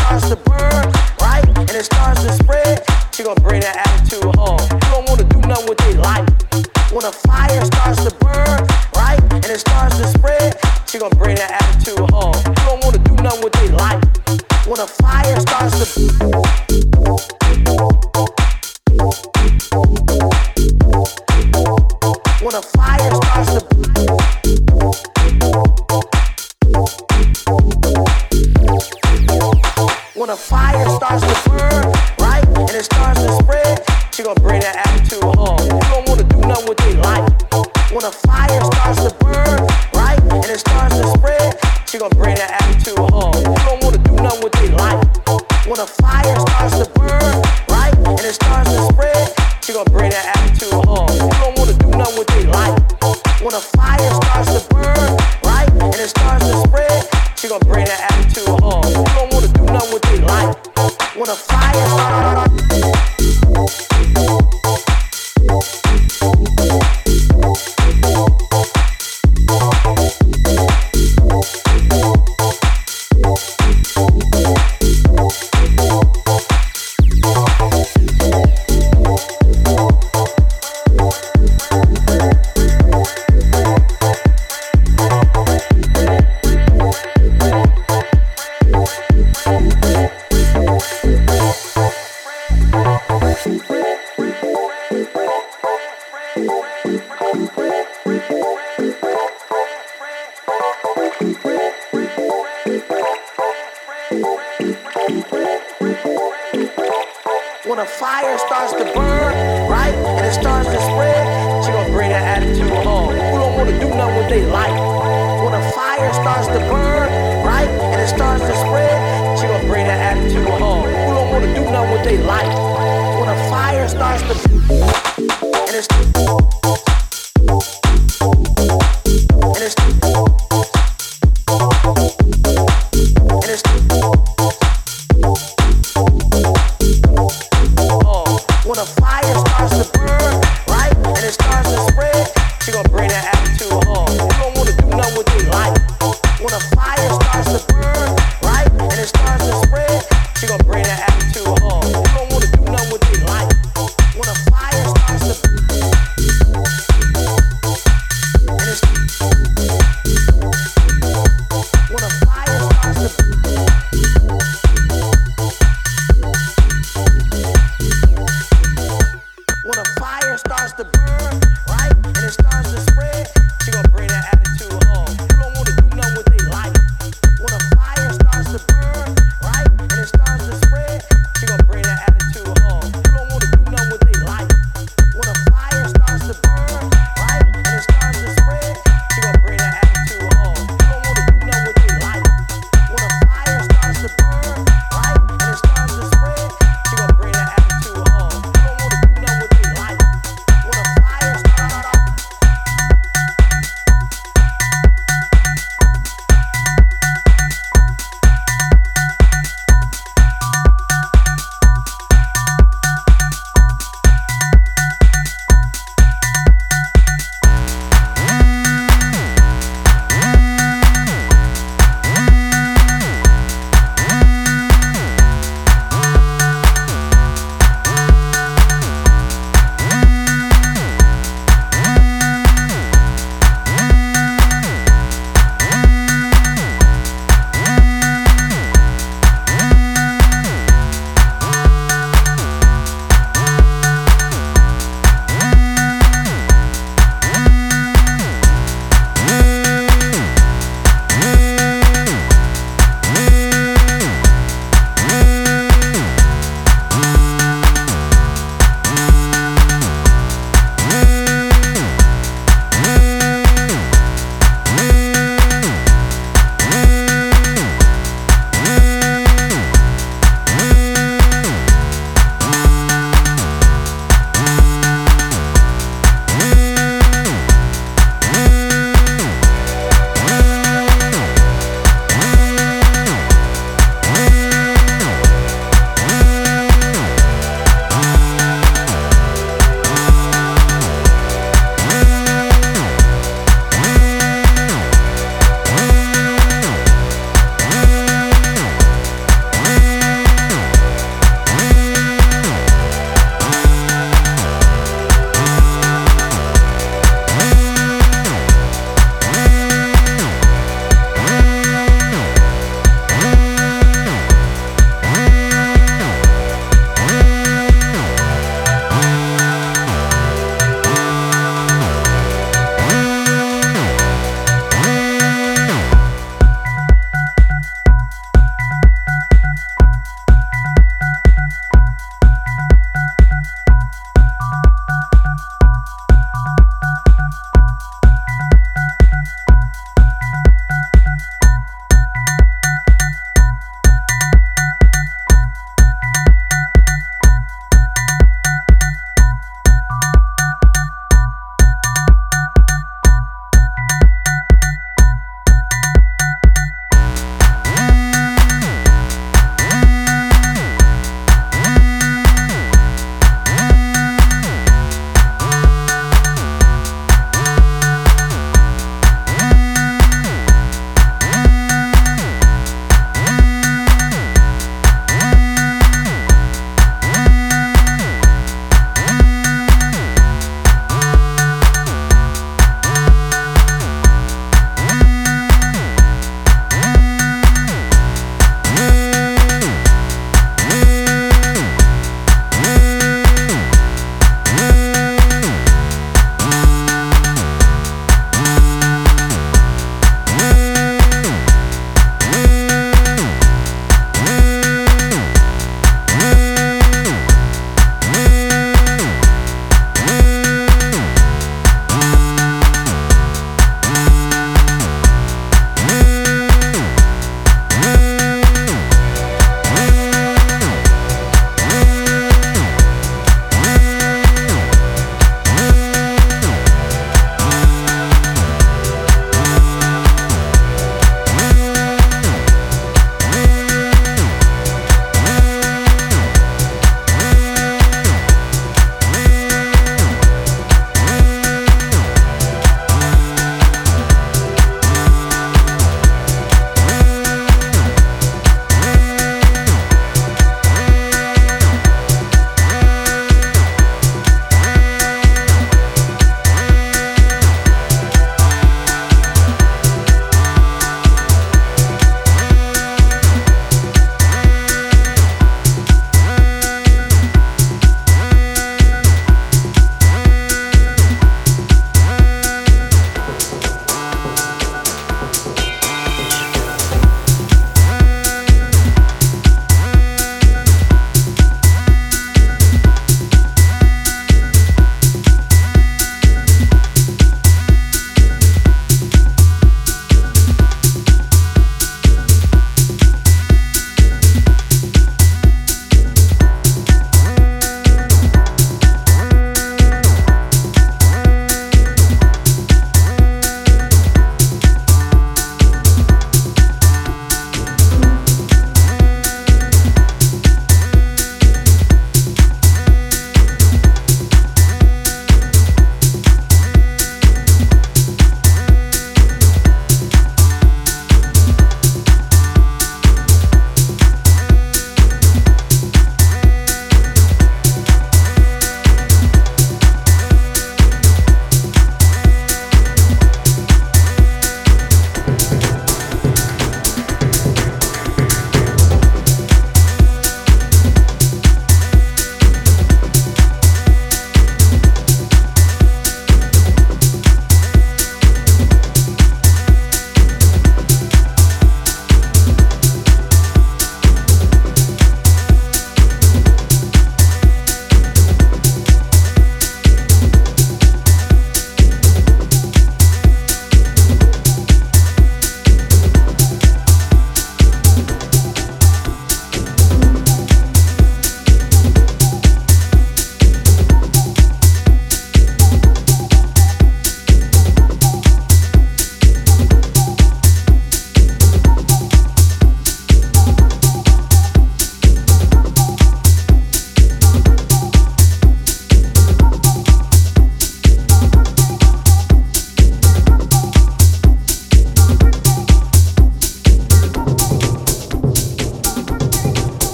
starts to burn, right, and it starts to spread, you're gonna bring that attitude home. You don't wanna do nothing with their life.